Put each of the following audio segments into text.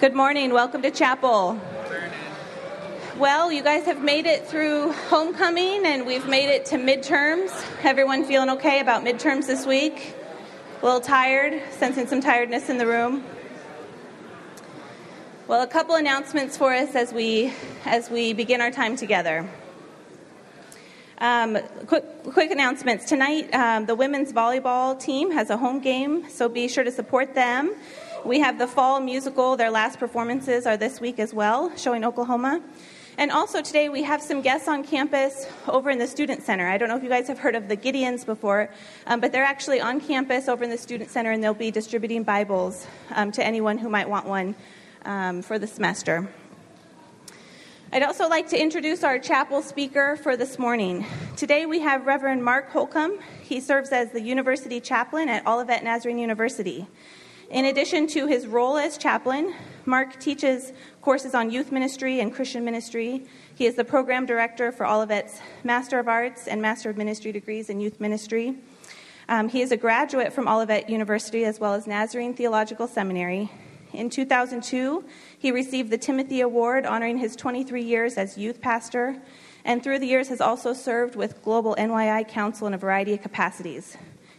Good morning. Welcome to chapel. Well, you guys have made it through homecoming and we've made it to midterms. Everyone feeling okay about midterms this week? A little tired, sensing some tiredness in the room. Well, a couple announcements for us as we as we begin our time together. Um, quick, quick announcements. Tonight, um, the women's volleyball team has a home game, so be sure to support them. We have the fall musical. Their last performances are this week as well, showing Oklahoma. And also today we have some guests on campus over in the Student Center. I don't know if you guys have heard of the Gideons before, um, but they're actually on campus over in the Student Center and they'll be distributing Bibles um, to anyone who might want one um, for the semester. I'd also like to introduce our chapel speaker for this morning. Today we have Reverend Mark Holcomb. He serves as the university chaplain at Olivet Nazarene University. In addition to his role as chaplain, Mark teaches courses on youth ministry and Christian ministry. He is the program director for Olivet's Master of Arts and Master of Ministry degrees in youth ministry. Um, he is a graduate from Olivet University as well as Nazarene Theological Seminary. In 2002, he received the Timothy Award honoring his 23 years as youth pastor, and through the years has also served with Global NYI Council in a variety of capacities.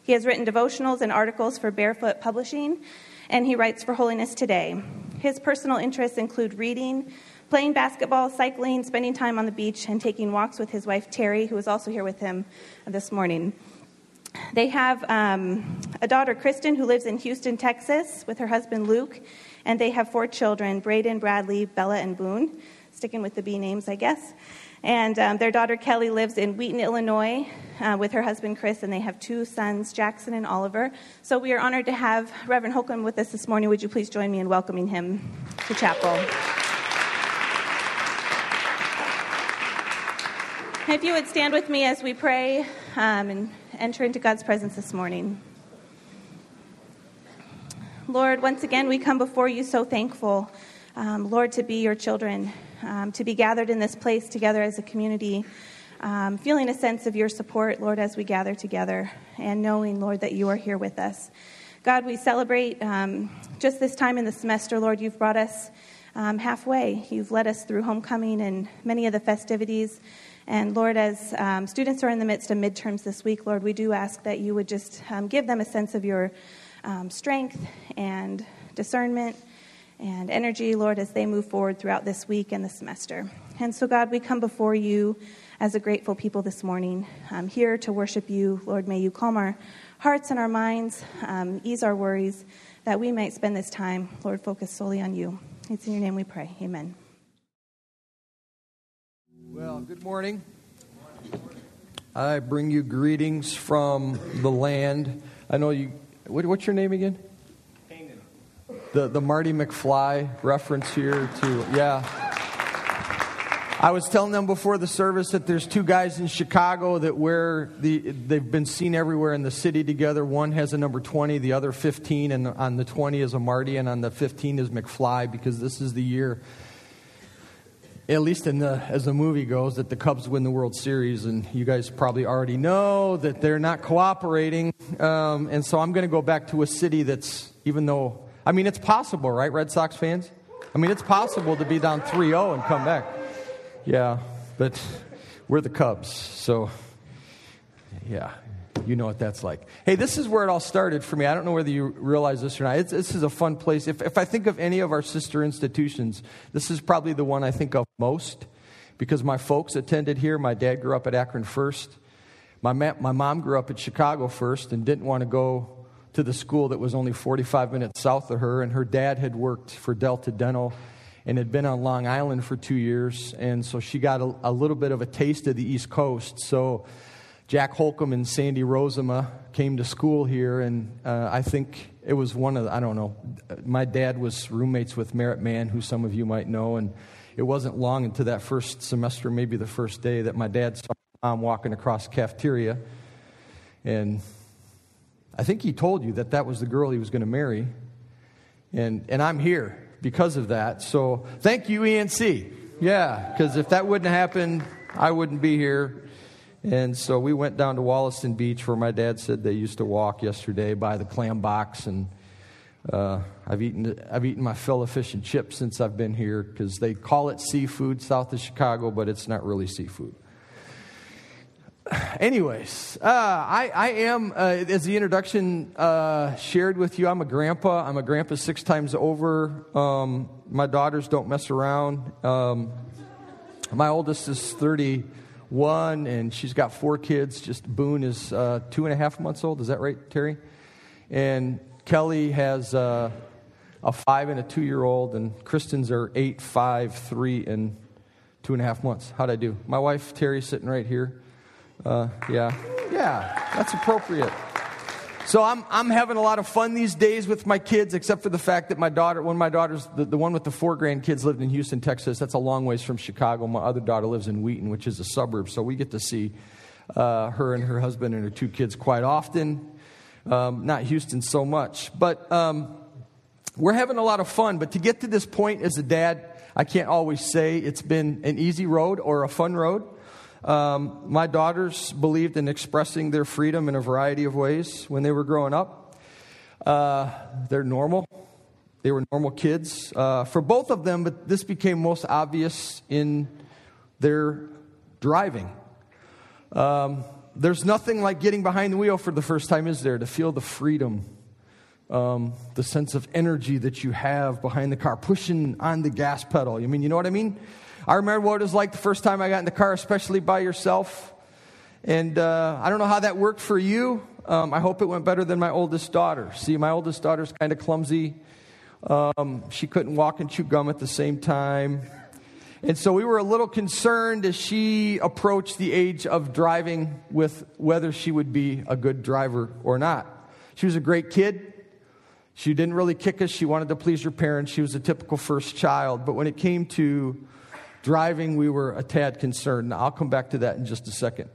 He has written devotionals and articles for Barefoot Publishing, and he writes for Holiness Today. His personal interests include reading, playing basketball, cycling, spending time on the beach, and taking walks with his wife Terry, who is also here with him this morning. They have um, a daughter, Kristen, who lives in Houston, Texas, with her husband Luke, and they have four children Braden, Bradley, Bella, and Boone. Sticking with the B names, I guess. And um, their daughter Kelly lives in Wheaton, Illinois, uh, with her husband Chris, and they have two sons, Jackson and Oliver. So we are honored to have Reverend Holcomb with us this morning. Would you please join me in welcoming him to chapel? If you would stand with me as we pray um, and enter into God's presence this morning. Lord, once again, we come before you so thankful, um, Lord, to be your children um, to be gathered in this place together as a community, um, feeling a sense of your support, Lord, as we gather together, and knowing, Lord, that you are here with us. God, we celebrate um, just this time in the semester, Lord, you've brought us um, halfway. You've led us through homecoming and many of the festivities. And Lord, as um, students are in the midst of midterms this week, Lord, we do ask that you would just um, give them a sense of your strength and discernment and energy, Lord, as they move forward throughout this week and the semester. And so, God, we come before you as a grateful people this morning, um, here to worship you. Lord, may you calm our hearts and our minds, um, ease our worries, that we might spend this time, Lord, focused solely on you. It's in your name we pray. Amen. Well, good morning. I bring you greetings from the land. I know you. What, what's your name again? The, the Marty McFly reference here to, yeah. I was telling them before the service that there's two guys in Chicago that wear the, they've been seen everywhere in the city together. One has a number 20, the other 15, and on the 20 is a Marty, and on the 15 is McFly, because this is the year, at least in the, as the movie goes, that the Cubs win the World Series, and you guys probably already know that they're not cooperating. Um, and so I'm going to go back to a city that's, even though I mean, it's possible, right, Red Sox fans? I mean, it's possible to be down 3 0 and come back. Yeah, but we're the Cubs, so yeah, you know what that's like. Hey, this is where it all started for me. I don't know whether you realize this or not. It's, this is a fun place. If, if I think of any of our sister institutions, this is probably the one I think of most because my folks attended here. My dad grew up at Akron First. My, ma- my mom grew up at Chicago First and didn't want to go to the school that was only 45 minutes south of her, and her dad had worked for Delta Dental and had been on Long Island for two years, and so she got a, a little bit of a taste of the East Coast. So Jack Holcomb and Sandy Rosema came to school here, and uh, I think it was one of the, I don't know. My dad was roommates with Merritt Mann, who some of you might know, and it wasn't long into that first semester, maybe the first day, that my dad saw mom walking across cafeteria, and I think he told you that that was the girl he was going to marry. And, and I'm here because of that. So thank you, ENC. Yeah, because if that wouldn't happen, I wouldn't be here. And so we went down to Wollaston Beach where my dad said they used to walk yesterday by the clam box and Uh, I've eaten I've eaten my fill of fish and chips since I've been here because they call it seafood south of Chicago, but it's not really seafood. Anyways, uh, I, I am, uh, as the introduction uh, shared with you, I'm a grandpa. I'm a grandpa six times over. Um, my daughters don't mess around. Um, my oldest is 31, and she's got four kids. Just Boone is uh, two and a half months old. Is that right, Terry? And Kelly has uh, a five and a two year old, and Kristen's are eight, five, three, and two and a half months. How'd I do? My wife, Terry, sitting right here. Uh, yeah, yeah, that's appropriate. So I'm, I'm having a lot of fun these days with my kids, except for the fact that my daughter, one of my daughters, the, the one with the four grandkids lived in Houston, Texas. That's a long ways from Chicago. My other daughter lives in Wheaton, which is a suburb. So we get to see uh, her and her husband and her two kids quite often. Um, not Houston so much. But um, we're having a lot of fun. But to get to this point as a dad, I can't always say it's been an easy road or a fun road. Um, my daughters believed in expressing their freedom in a variety of ways when they were growing up. Uh, they're normal. They were normal kids uh, for both of them, but this became most obvious in their driving. Um, there's nothing like getting behind the wheel for the first time, is there? To feel the freedom, um, the sense of energy that you have behind the car, pushing on the gas pedal. I mean, you know what I mean? I remember what it was like the first time I got in the car, especially by yourself. And uh, I don't know how that worked for you. Um, I hope it went better than my oldest daughter. See, my oldest daughter's kind of clumsy. Um, she couldn't walk and chew gum at the same time. And so we were a little concerned as she approached the age of driving with whether she would be a good driver or not. She was a great kid. She didn't really kick us. She wanted to please her parents. She was a typical first child. But when it came to driving, we were a tad concerned. Now, I'll come back to that in just a second.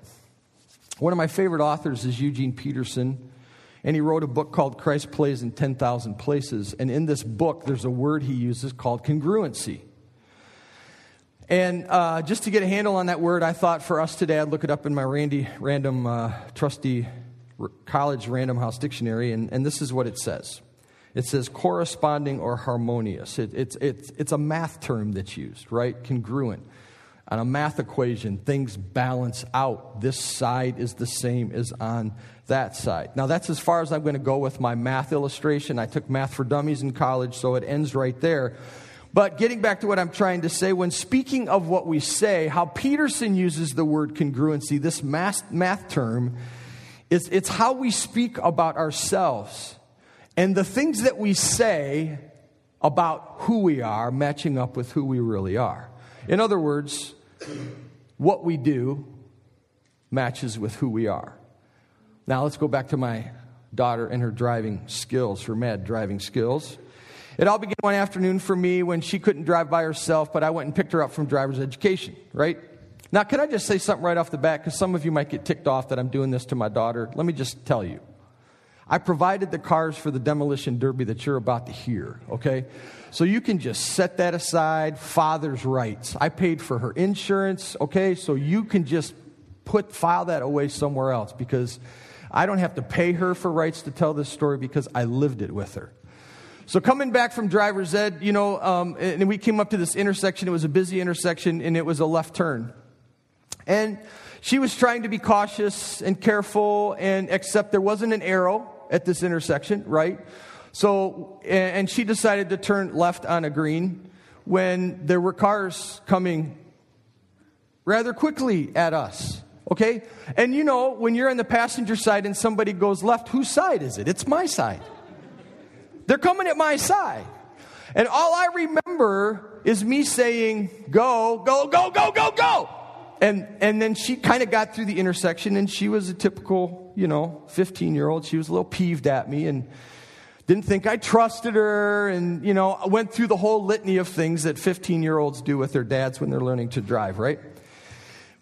One of my favorite authors is Eugene Peterson, and he wrote a book called Christ Plays in 10,000 Places. And in this book, there's a word he uses called congruency. And uh, just to get a handle on that word, I thought for us today, I'd look it up in my Randy random uh, trusty college random house dictionary, and, and this is what it says. It says corresponding or harmonious. It, it's, it's, it's a math term that's used, right? Congruent. On a math equation, things balance out. This side is the same as on that side. Now, that's as far as I'm going to go with my math illustration. I took math for dummies in college, so it ends right there. But getting back to what I'm trying to say, when speaking of what we say, how Peterson uses the word congruency, this math, math term, is it's how we speak about ourselves and the things that we say about who we are matching up with who we really are. In other words, what we do matches with who we are. Now, let's go back to my daughter and her driving skills, her mad driving skills. It all began one afternoon for me when she couldn't drive by herself, but I went and picked her up from driver's education, right? Now, can I just say something right off the bat? Because some of you might get ticked off that I'm doing this to my daughter. Let me just tell you. I provided the cars for the demolition derby that you're about to hear, okay? So you can just set that aside, father's rights. I paid for her insurance, okay? So you can just put file that away somewhere else because I don't have to pay her for rights to tell this story because I lived it with her. So coming back from driver's ed, you know, um, and we came up to this intersection. It was a busy intersection, and it was a left turn. And she was trying to be cautious and careful, and except there wasn't an arrow at this intersection, right? So, and she decided to turn left on a green when there were cars coming rather quickly at us. Okay? And you know, when you're on the passenger side and somebody goes left, whose side is it? It's my side. They're coming at my side. And all I remember is me saying, go, go, go, go, go, go. And, and then she kind of got through the intersection and she was a typical, you know, 15 year old. She was a little peeved at me and didn't think I trusted her. And, you know, went through the whole litany of things that 15 year olds do with their dads when they're learning to drive, right?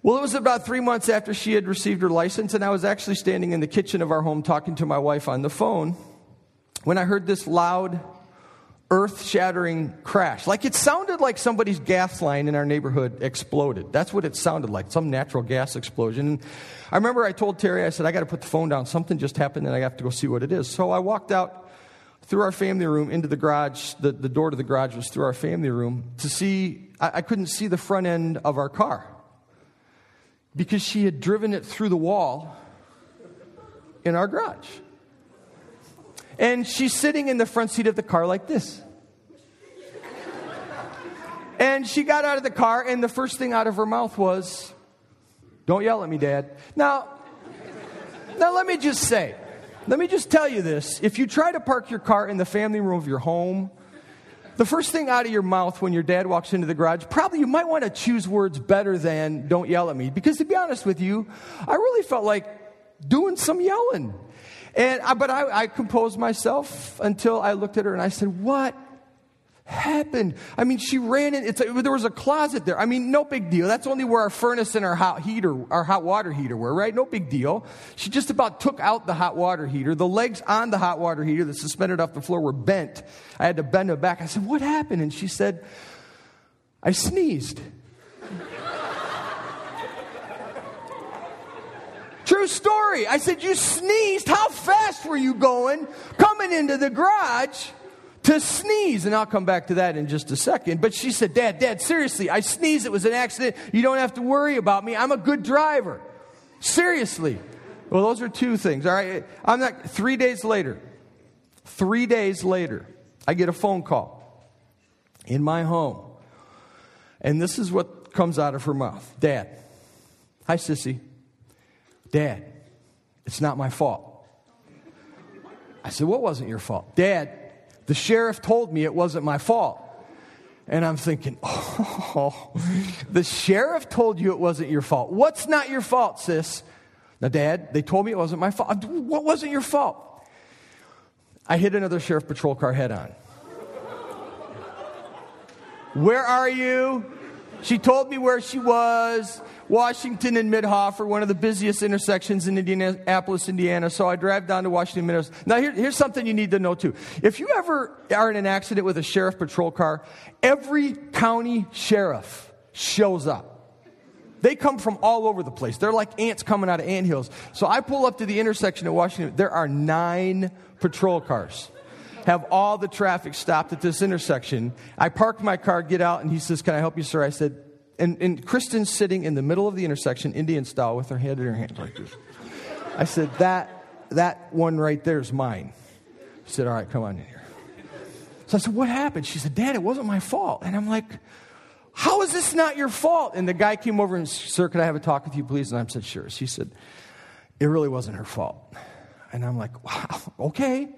Well, it was about three months after she had received her license, and I was actually standing in the kitchen of our home talking to my wife on the phone when I heard this loud, earth shattering crash. Like it sounded like somebody's gas line in our neighborhood exploded. That's what it sounded like, some natural gas explosion. And I remember I told Terry, I said, I got to put the phone down. Something just happened and I have to go see what it is. So I walked out through our family room into the garage. The, the door to the garage was through our family room to see, I, I couldn't see the front end of our car because she had driven it through the wall in our garage. And she's sitting in the front seat of the car like this. And she got out of the car, and the first thing out of her mouth was, Don't yell at me, Dad. Now, now let me just say, let me just tell you this. If you try to park your car in the family room of your home, the first thing out of your mouth when your dad walks into the garage, probably you might want to choose words better than don't yell at me. Because to be honest with you, I really felt like doing some yelling. And, but I, I composed myself until I looked at her and I said, What happened? I mean, she ran in, a, there was a closet there. I mean, no big deal. That's only where our furnace and our hot heater, our hot water heater were, right? No big deal. She just about took out the hot water heater. The legs on the hot water heater that suspended off the floor were bent. I had to bend them back. I said, What happened? And she said, I sneezed. True story. I said, You sneezed? How fast were you going coming into the garage? to sneeze. And I'll come back to that in just a second. But she said, Dad, Dad, seriously, I sneezed. It was an accident. You don't have to worry about me. I'm a good driver. Seriously. Well, those are two things. All right. I'm not, three days later, three days later, I get a phone call in my home. And this is what comes out of her mouth Dad, hi, sissy. Dad, it's not my fault. I said, What wasn't your fault? Dad, the sheriff told me it wasn't my fault. And I'm thinking, oh, the sheriff told you it wasn't your fault. What's not your fault, sis? Now, Dad, they told me it wasn't my fault. Uh, what wasn't your fault? I hit another sheriff patrol car head on. Where are you? She told me where she was. Washington and Mitthoeffer, one of the busiest intersections in Indianapolis, Indiana. So I drive down to Washington, Minnesota. Now, here, here's something you need to know, too. If you ever are in an accident with a sheriff patrol car, every county sheriff shows up. They come from all over the place. They're like ants coming out of ant hills. So I pull up to the intersection at Washington. There are nine patrol cars. Have all the traffic stopped at this intersection. I park my car, get out, and he says, Can I help you, sir? I said, and, and Kristen's sitting in the middle of the intersection, Indian style, with her head in her hands like this. I said, that, that one right there is mine. She said, all right, come on in here. So I said, what happened? She said, Dad, it wasn't my fault. And I'm like, how is this not your fault? And the guy came over and said, sir, could I have a talk with you, please? And I said, sure. She said, it really wasn't her fault. And I'm like, wow, okay.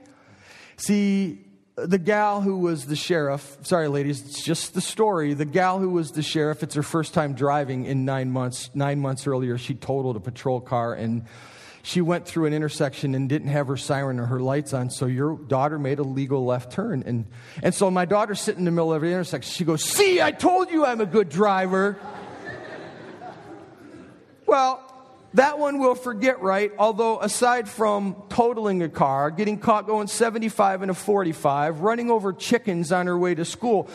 See, the gal who was the sheriff, sorry, ladies, it's just the story. The gal who was the sheriff, it's her first time driving in nine months. Nine months earlier, she totaled a patrol car and she went through an intersection and didn't have her siren or her lights on, so your daughter made a legal left turn. And, and so my daughter's sitting in the middle of the intersection. She goes, See, I told you I'm a good driver. well, that one we'll forget, right? Although, aside from totaling a car, getting caught going 75 in a 45, running over chickens on her way to school,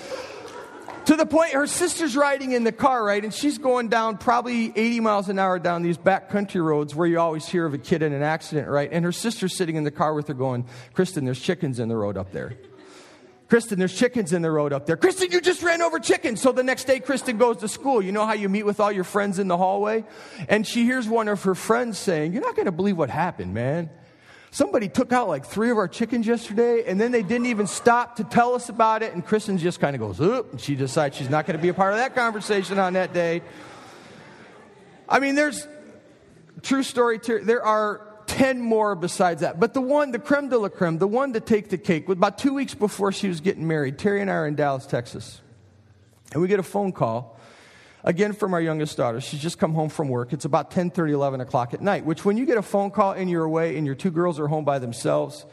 to the point her sister's riding in the car, right? And she's going down probably 80 miles an hour down these back country roads where you always hear of a kid in an accident, right? And her sister's sitting in the car with her going, Kristen, there's chickens in the road up there. Kristen, there's chickens in the road up there. Kristen, you just ran over chickens. So the next day, Kristen goes to school. You know how you meet with all your friends in the hallway? And she hears one of her friends saying, You're not going to believe what happened, man. Somebody took out like three of our chickens yesterday, and then they didn't even stop to tell us about it. And Kristen just kind of goes, Oop, and she decides she's not going to be a part of that conversation on that day. I mean, there's true story. To there are 10 more besides that. But the one, the creme de la creme, the one to take the cake, about two weeks before she was getting married. Terry and I are in Dallas, Texas. And we get a phone call, again from our youngest daughter. She's just come home from work. It's about 10 30, 11 o'clock at night, which when you get a phone call and you're away and your two girls are home by themselves,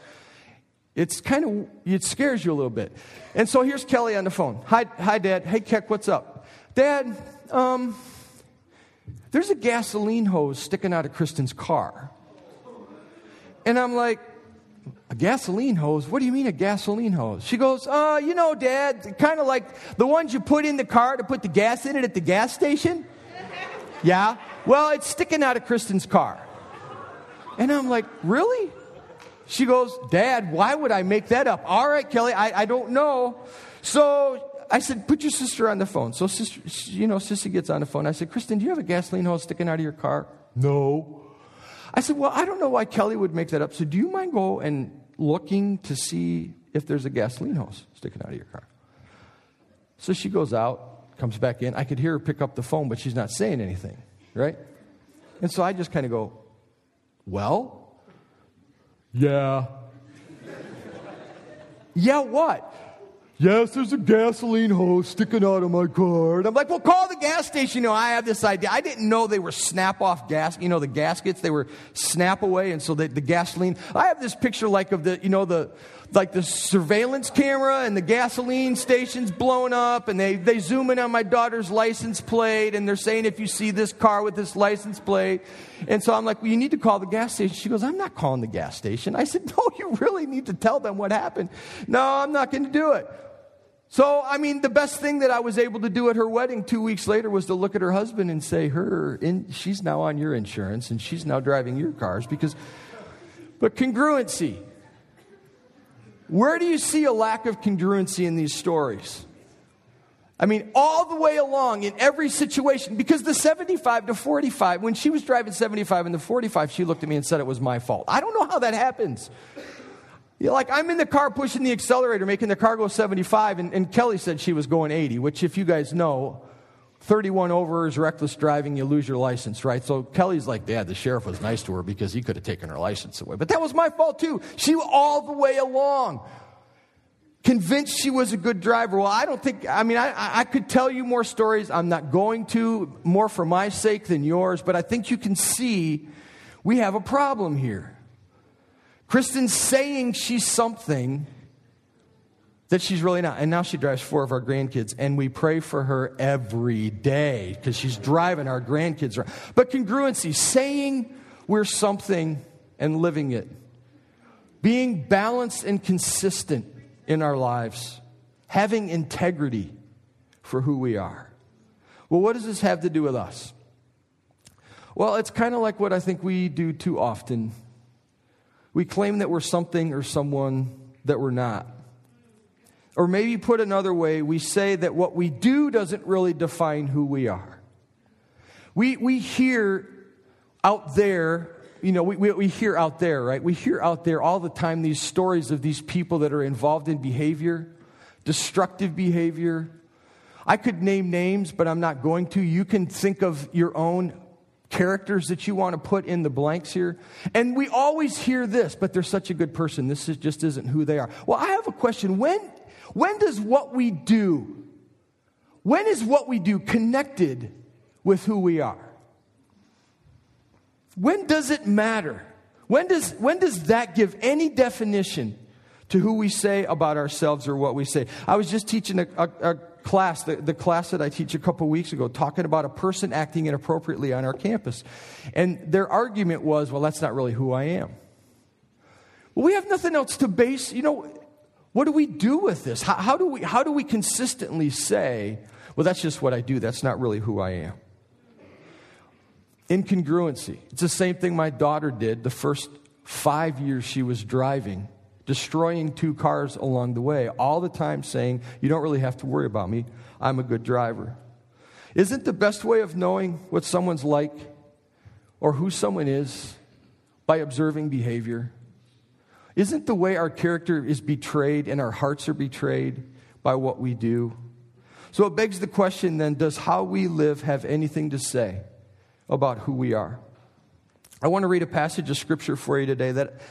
it's kind of, it scares you a little bit. And so here's Kelly on the phone. Hi, hi Dad. Hey, Keck, what's up? Dad, um, there's a gasoline hose sticking out of Kristen's car. And I'm like, a gasoline hose? What do you mean a gasoline hose? She goes, uh, you know, Dad, kind of like the ones you put in the car to put the gas in it at the gas station. yeah? Well, it's sticking out of Kristen's car. And I'm like, really? She goes, Dad, why would I make that up? All right, Kelly, I, I don't know. So I said, put your sister on the phone. So, sister, you know, Sissy gets on the phone. I said, Kristen, do you have a gasoline hose sticking out of your car? No. I said, well, I don't know why Kelly would make that up. So, do you mind go and looking to see if there's a gasoline hose sticking out of your car? So she goes out, comes back in. I could hear her pick up the phone, but she's not saying anything, right? And so I just kind of go, well, yeah. yeah, what? Yes, there's a gasoline hose sticking out of my car. And I'm like, well, call the gas station. You know, I have this idea. I didn't know they were snap off gas, you know, the gaskets, they were snap away. And so the, the gasoline, I have this picture like of the, you know, the, like the surveillance camera and the gasoline stations blown up and they, they zoom in on my daughter's license plate and they're saying if you see this car with this license plate and so i'm like well you need to call the gas station she goes i'm not calling the gas station i said no you really need to tell them what happened no i'm not going to do it so i mean the best thing that i was able to do at her wedding two weeks later was to look at her husband and say her in, she's now on your insurance and she's now driving your cars because but congruency where do you see a lack of congruency in these stories? I mean, all the way along in every situation, because the 75 to 45, when she was driving 75 and the 45, she looked at me and said it was my fault. I don't know how that happens. You're like, I'm in the car pushing the accelerator, making the car go 75, and, and Kelly said she was going 80, which, if you guys know, 31 over is reckless driving, you lose your license, right? So Kelly's like, Dad, the sheriff was nice to her because he could have taken her license away. But that was my fault too. She all the way along. Convinced she was a good driver. Well, I don't think, I mean, I, I could tell you more stories. I'm not going to, more for my sake than yours, but I think you can see we have a problem here. Kristen's saying she's something that she's really not. And now she drives four of our grandkids, and we pray for her every day because she's driving our grandkids around. But congruency, saying we're something and living it, being balanced and consistent in our lives, having integrity for who we are. Well, what does this have to do with us? Well, it's kind of like what I think we do too often. We claim that we're something or someone that we're not. Or maybe put another way, we say that what we do doesn't really define who we are. We, we hear out there, you know, we, we, we hear out there, right? We hear out there all the time these stories of these people that are involved in behavior, destructive behavior. I could name names, but I'm not going to. You can think of your own characters that you want to put in the blanks here. And we always hear this, but they're such a good person. This is, just isn't who they are. Well, I have a question. When when does what we do, when is what we do connected with who we are? When does it matter? When does, when does that give any definition to who we say about ourselves or what we say? I was just teaching a, a, a class, the, the, class that I teach a couple weeks ago, talking about a person acting inappropriately on our campus. And their argument was, well, that's not really who I am. Well, we have nothing else to base, you know, what do we do with this? How, how, do we, how do we consistently say, well, that's just what I do, that's not really who I am? Incongruency. It's the same thing my daughter did the first five years she was driving, destroying two cars along the way, all the time saying, You don't really have to worry about me, I'm a good driver. Isn't the best way of knowing what someone's like or who someone is by observing behavior? Isn't the way our character is betrayed and our hearts are betrayed by what we do? So it begs the question then does how we live have anything to say about who we are? I want to read a passage of scripture for you today that,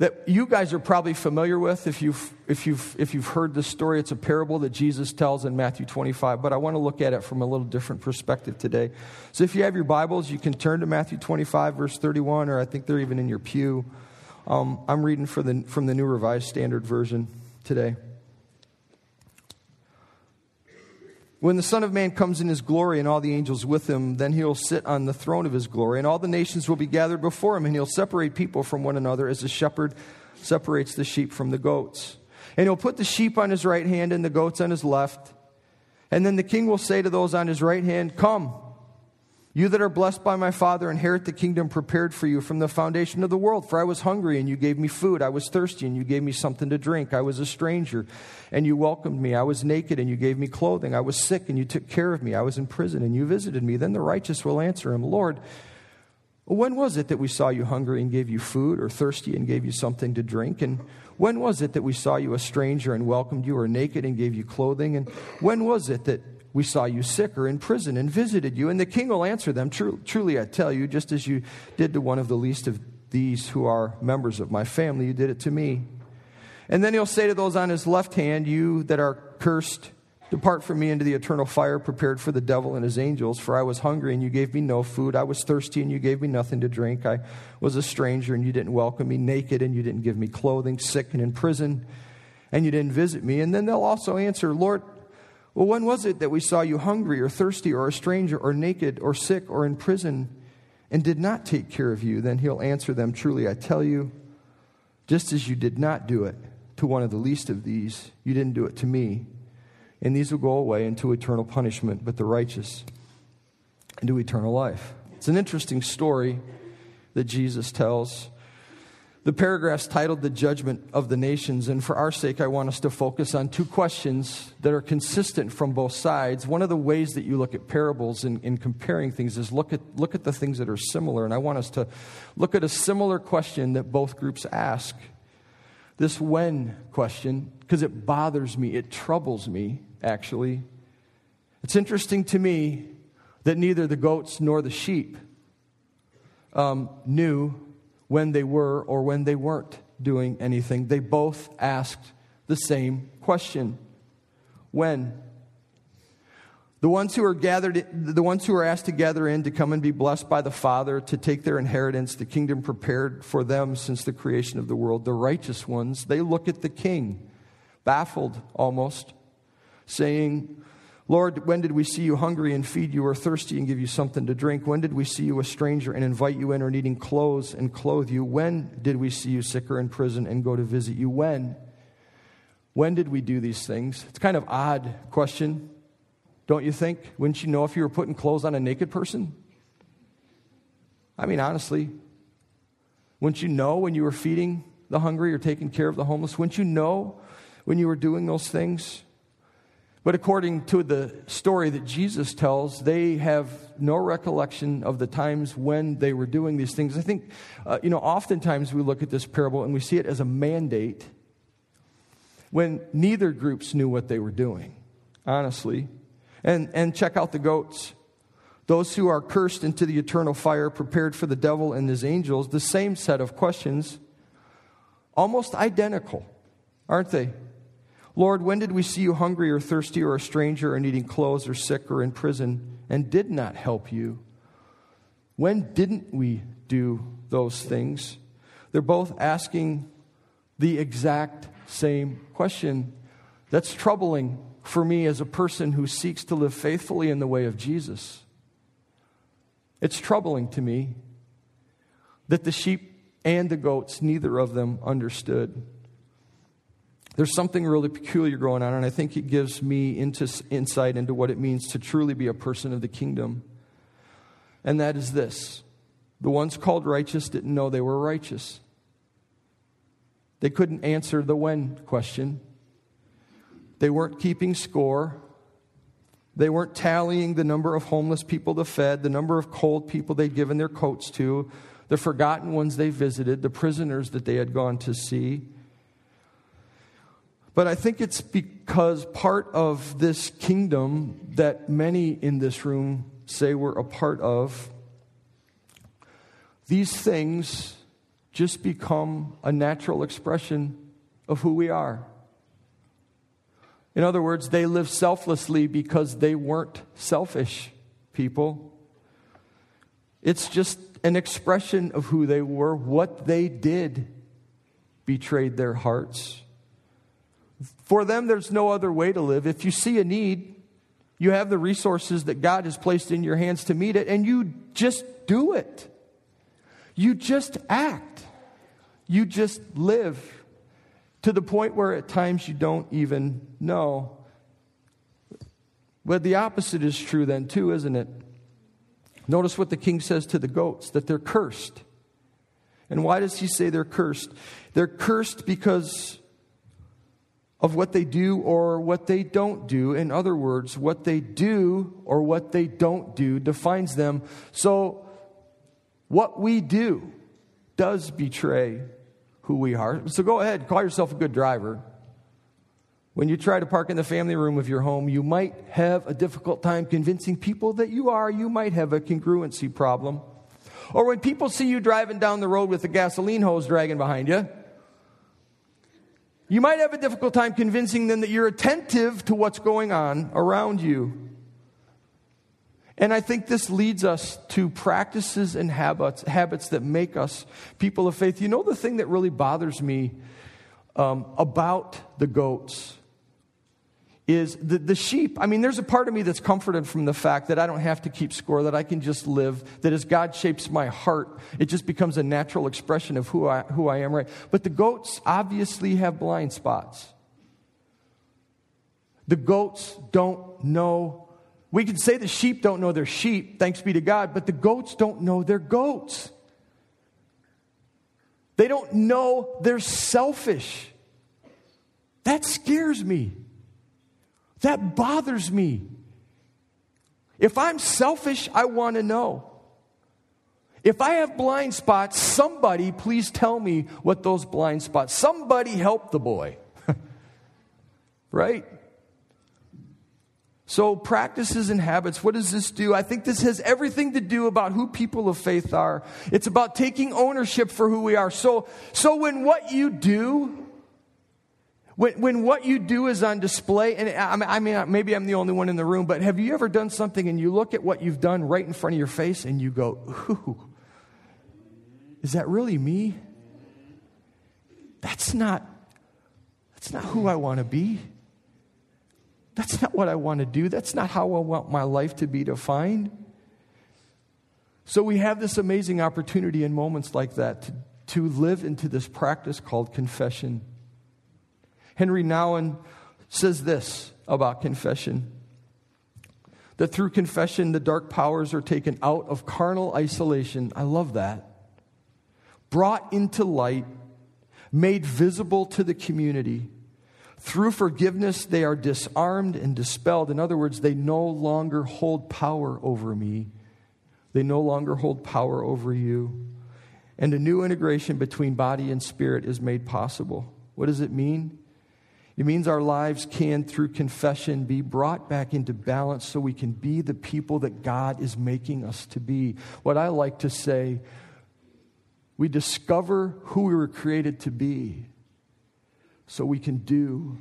that you guys are probably familiar with if you've, if, you've, if you've heard the story. It's a parable that Jesus tells in Matthew 25, but I want to look at it from a little different perspective today. So if you have your Bibles, you can turn to Matthew 25, verse 31, or I think they're even in your pew. Um, I'm reading the, from the New Revised Standard Version today. When the Son of Man comes in his glory and all the angels with him, then he'll sit on the throne of his glory, and all the nations will be gathered before him, and he'll separate people from one another as a shepherd separates the sheep from the goats. And he'll put the sheep on his right hand and the goats on his left. And then the king will say to those on his right hand, Come, You that are blessed by my Father inherit the kingdom prepared for you from the foundation of the world. For I was hungry, and you gave me food. I was thirsty, and you gave me something to drink. I was a stranger, and you welcomed me. I was naked, and you gave me clothing. I was sick, and you took care of me. I was in prison, and you visited me. Then the righteous will answer him, Lord, when was it that we saw you hungry and gave you food, or thirsty and gave you something to drink? And when was it that we saw you a stranger and welcomed you, or naked and gave you clothing? And when was it that we saw you sick or in prison and visited you. And the king will answer them Truly, I tell you, just as you did to one of the least of these who are members of my family, you did it to me. And then he'll say to those on his left hand, You that are cursed, depart from me into the eternal fire prepared for the devil and his angels. For I was hungry and you gave me no food. I was thirsty and you gave me nothing to drink. I was a stranger and you didn't welcome me, naked and you didn't give me clothing, sick and in prison and you didn't visit me. And then they'll also answer, Lord, well, when was it that we saw you hungry or thirsty or a stranger or naked or sick or in prison and did not take care of you? Then he'll answer them Truly, I tell you, just as you did not do it to one of the least of these, you didn't do it to me. And these will go away into eternal punishment, but the righteous into eternal life. It's an interesting story that Jesus tells. The paragraph's titled The Judgment of the Nations, and for our sake, I want us to focus on two questions that are consistent from both sides. One of the ways that you look at parables in, in comparing things is look at, look at the things that are similar, and I want us to look at a similar question that both groups ask. This when question, because it bothers me, it troubles me, actually. It's interesting to me that neither the goats nor the sheep um, knew when they were or when they weren't doing anything. They both asked the same question When? The ones who are gathered, the ones who are asked to gather in to come and be blessed by the Father, to take their inheritance, the kingdom prepared for them since the creation of the world, the righteous ones, they look at the king, baffled almost, saying, Lord, when did we see you hungry and feed you, or thirsty and give you something to drink? When did we see you a stranger and invite you in, or needing clothes and clothe you? When did we see you sick or in prison and go to visit you? When? When did we do these things? It's kind of odd question, don't you think? Wouldn't you know if you were putting clothes on a naked person? I mean, honestly, wouldn't you know when you were feeding the hungry or taking care of the homeless? Wouldn't you know when you were doing those things? But according to the story that Jesus tells, they have no recollection of the times when they were doing these things. I think, uh, you know, oftentimes we look at this parable and we see it as a mandate when neither groups knew what they were doing, honestly. And, and check out the goats. Those who are cursed into the eternal fire, prepared for the devil and his angels, the same set of questions, almost identical, aren't they? Lord, when did we see you hungry or thirsty or a stranger or needing clothes or sick or in prison and did not help you? When didn't we do those things? They're both asking the exact same question. That's troubling for me as a person who seeks to live faithfully in the way of Jesus. It's troubling to me that the sheep and the goats, neither of them understood. There's something really peculiar going on, and I think it gives me into, insight into what it means to truly be a person of the kingdom. And that is this the ones called righteous didn't know they were righteous. They couldn't answer the when question. They weren't keeping score. They weren't tallying the number of homeless people they fed, the number of cold people they'd given their coats to, the forgotten ones they visited, the prisoners that they had gone to see. But I think it's because part of this kingdom that many in this room say we're a part of, these things just become a natural expression of who we are. In other words, they live selflessly because they weren't selfish people. It's just an expression of who they were. What they did betrayed their hearts. For them, there's no other way to live. If you see a need, you have the resources that God has placed in your hands to meet it, and you just do it. You just act. You just live to the point where at times you don't even know. But the opposite is true then, too, isn't it? Notice what the king says to the goats that they're cursed. And why does he say they're cursed? They're cursed because of what they do or what they don't do. In other words, what they do or what they don't do defines them. So, what we do does betray who we are. So, go ahead, call yourself a good driver. When you try to park in the family room of your home, you might have a difficult time convincing people that you are. You might have a congruency problem. Or when people see you driving down the road with a gasoline hose dragging behind you, you might have a difficult time convincing them that you're attentive to what's going on around you. And I think this leads us to practices and habits, habits that make us people of faith. You know, the thing that really bothers me um, about the goats is the, the sheep. I mean, there's a part of me that's comforted from the fact that I don't have to keep score, that I can just live, that as God shapes my heart, it just becomes a natural expression of who I, who I am, right? But the goats obviously have blind spots. The goats don't know. We can say the sheep don't know they're sheep, thanks be to God, but the goats don't know they're goats. They don't know they're selfish. That scares me. That bothers me. If I'm selfish, I want to know. If I have blind spots, somebody please tell me what those blind spots. Somebody help the boy. right? So, practices and habits, what does this do? I think this has everything to do about who people of faith are. It's about taking ownership for who we are. So, so when what you do when, when what you do is on display, and I mean, maybe I'm the only one in the room, but have you ever done something and you look at what you've done right in front of your face and you go, ooh, is that really me? That's not, that's not who I want to be. That's not what I want to do. That's not how I want my life to be defined. So we have this amazing opportunity in moments like that to, to live into this practice called confession. Henri Nouwen says this about confession that through confession, the dark powers are taken out of carnal isolation. I love that. Brought into light, made visible to the community. Through forgiveness, they are disarmed and dispelled. In other words, they no longer hold power over me, they no longer hold power over you. And a new integration between body and spirit is made possible. What does it mean? It means our lives can, through confession, be brought back into balance so we can be the people that God is making us to be. What I like to say, we discover who we were created to be so we can do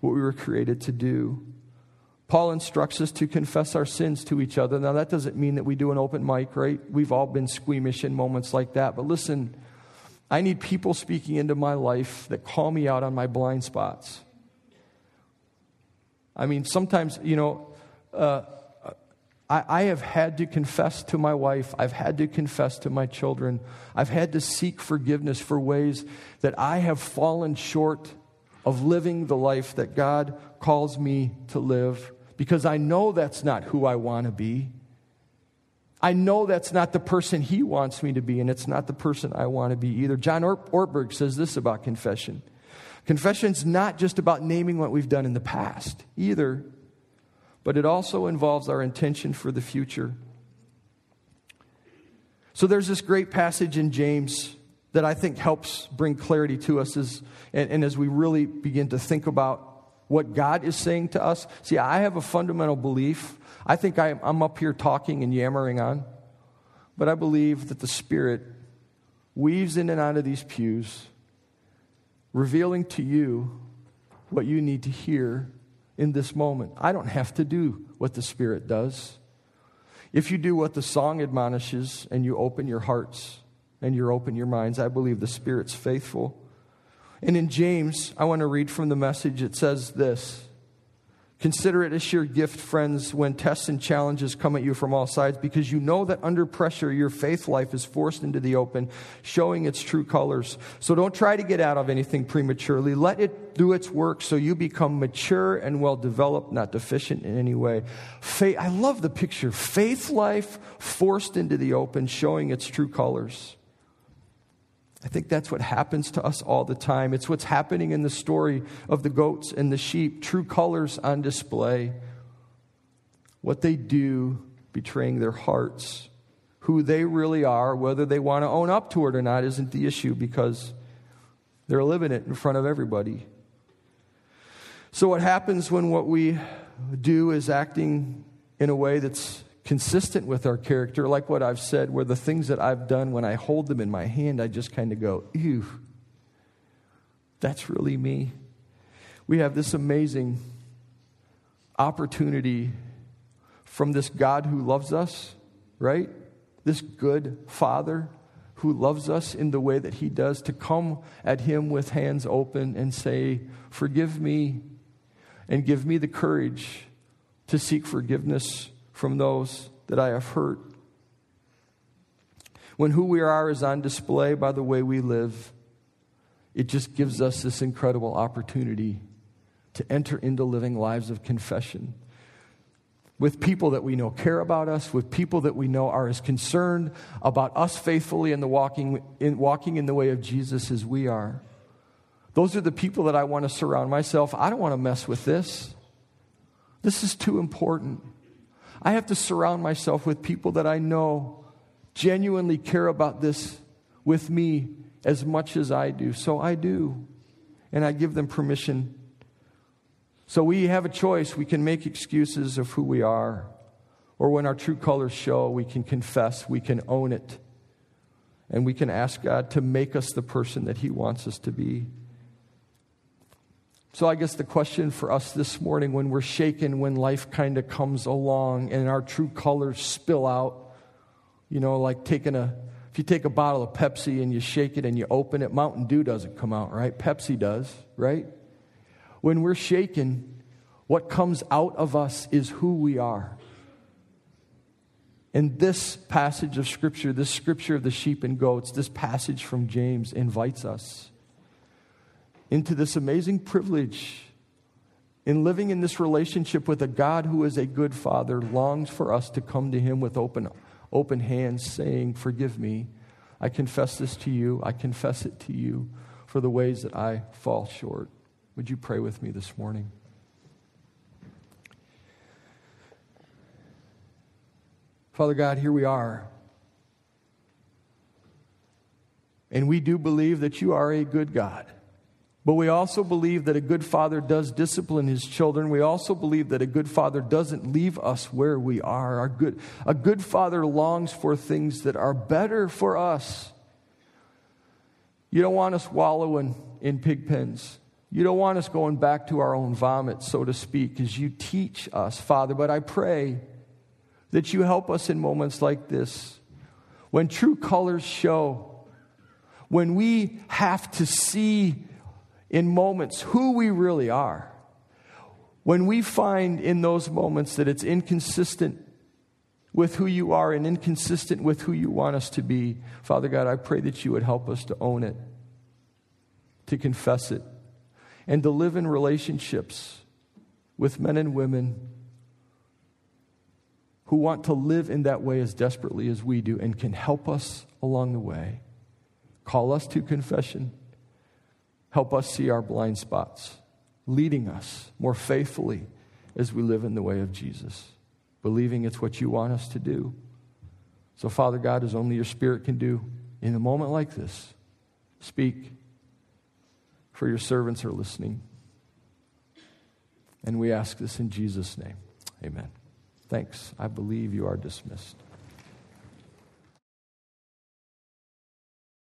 what we were created to do. Paul instructs us to confess our sins to each other. Now, that doesn't mean that we do an open mic, right? We've all been squeamish in moments like that. But listen, I need people speaking into my life that call me out on my blind spots. I mean, sometimes, you know, uh, I, I have had to confess to my wife, I've had to confess to my children, I've had to seek forgiveness for ways that I have fallen short of living the life that God calls me to live because I know that's not who I want to be. I know that's not the person He wants me to be, and it's not the person I want to be either. John Ortberg says this about confession Confession's not just about naming what we've done in the past either, but it also involves our intention for the future. So there's this great passage in James that I think helps bring clarity to us as, and, and as we really begin to think about what God is saying to us. See, I have a fundamental belief. I think I, I'm up here talking and yammering on, but I believe that the Spirit weaves in and out of these pews revealing to you what you need to hear in this moment. I don't have to do what the Spirit does. If you do what the song admonishes and you open your hearts and you open your minds, I believe the Spirit's faithful. And in James, I want to read from the message. It says this Consider it a sheer gift, friends, when tests and challenges come at you from all sides, because you know that under pressure, your faith life is forced into the open, showing its true colors. So don't try to get out of anything prematurely. Let it do its work so you become mature and well developed, not deficient in any way. Faith, I love the picture. Faith life forced into the open, showing its true colors. I think that's what happens to us all the time. It's what's happening in the story of the goats and the sheep, true colors on display. What they do, betraying their hearts. Who they really are, whether they want to own up to it or not, isn't the issue because they're living it in front of everybody. So, what happens when what we do is acting in a way that's consistent with our character, like what I've said, where the things that I've done, when I hold them in my hand, I just kind of go, ew, that's really me. We have this amazing opportunity from this God who loves us, right? This good Father who loves us in the way that He does, to come at Him with hands open and say, Forgive me, and give me the courage to seek forgiveness from those that I have hurt. When who we are is on display by the way we live, it just gives us this incredible opportunity to enter into living lives of confession with people that we know care about us, with people that we know are as concerned about us faithfully in the walking in, walking in the way of Jesus as we are. Those are the people that I want to surround myself. I don't want to mess with this. This is too important. I have to surround myself with people that I know genuinely care about this with me as much as I do. So I do. And I give them permission. So we have a choice. We can make excuses of who we are. Or when our true colors show, we can confess, we can own it. And we can ask God to make us the person that He wants us to be. So, I guess the question for us this morning when we're shaken, when life kind of comes along and our true colors spill out, you know, like taking a, if you take a bottle of Pepsi and you shake it and you open it, Mountain Dew doesn't come out, right? Pepsi does, right? When we're shaken, what comes out of us is who we are. And this passage of Scripture, this scripture of the sheep and goats, this passage from James invites us into this amazing privilege in living in this relationship with a God who is a good father, longs for us to come to him with open, open hands, saying, Forgive me. I confess this to you. I confess it to you for the ways that I fall short. Would you pray with me this morning? Father God, here we are. And we do believe that you are a good God. But we also believe that a good father does discipline his children. We also believe that a good father doesn't leave us where we are. Our good, a good father longs for things that are better for us. You don't want us wallowing in pig pens. You don't want us going back to our own vomit, so to speak, as you teach us, Father. But I pray that you help us in moments like this when true colors show, when we have to see in moments who we really are, when we find in those moments that it's inconsistent with who you are and inconsistent with who you want us to be, Father God, I pray that you would help us to own it, to confess it, and to live in relationships with men and women who want to live in that way as desperately as we do and can help us along the way. Call us to confession Help us see our blind spots, leading us more faithfully as we live in the way of Jesus, believing it's what you want us to do. So, Father God, as only your Spirit can do in a moment like this, speak, for your servants are listening. And we ask this in Jesus' name. Amen. Thanks. I believe you are dismissed.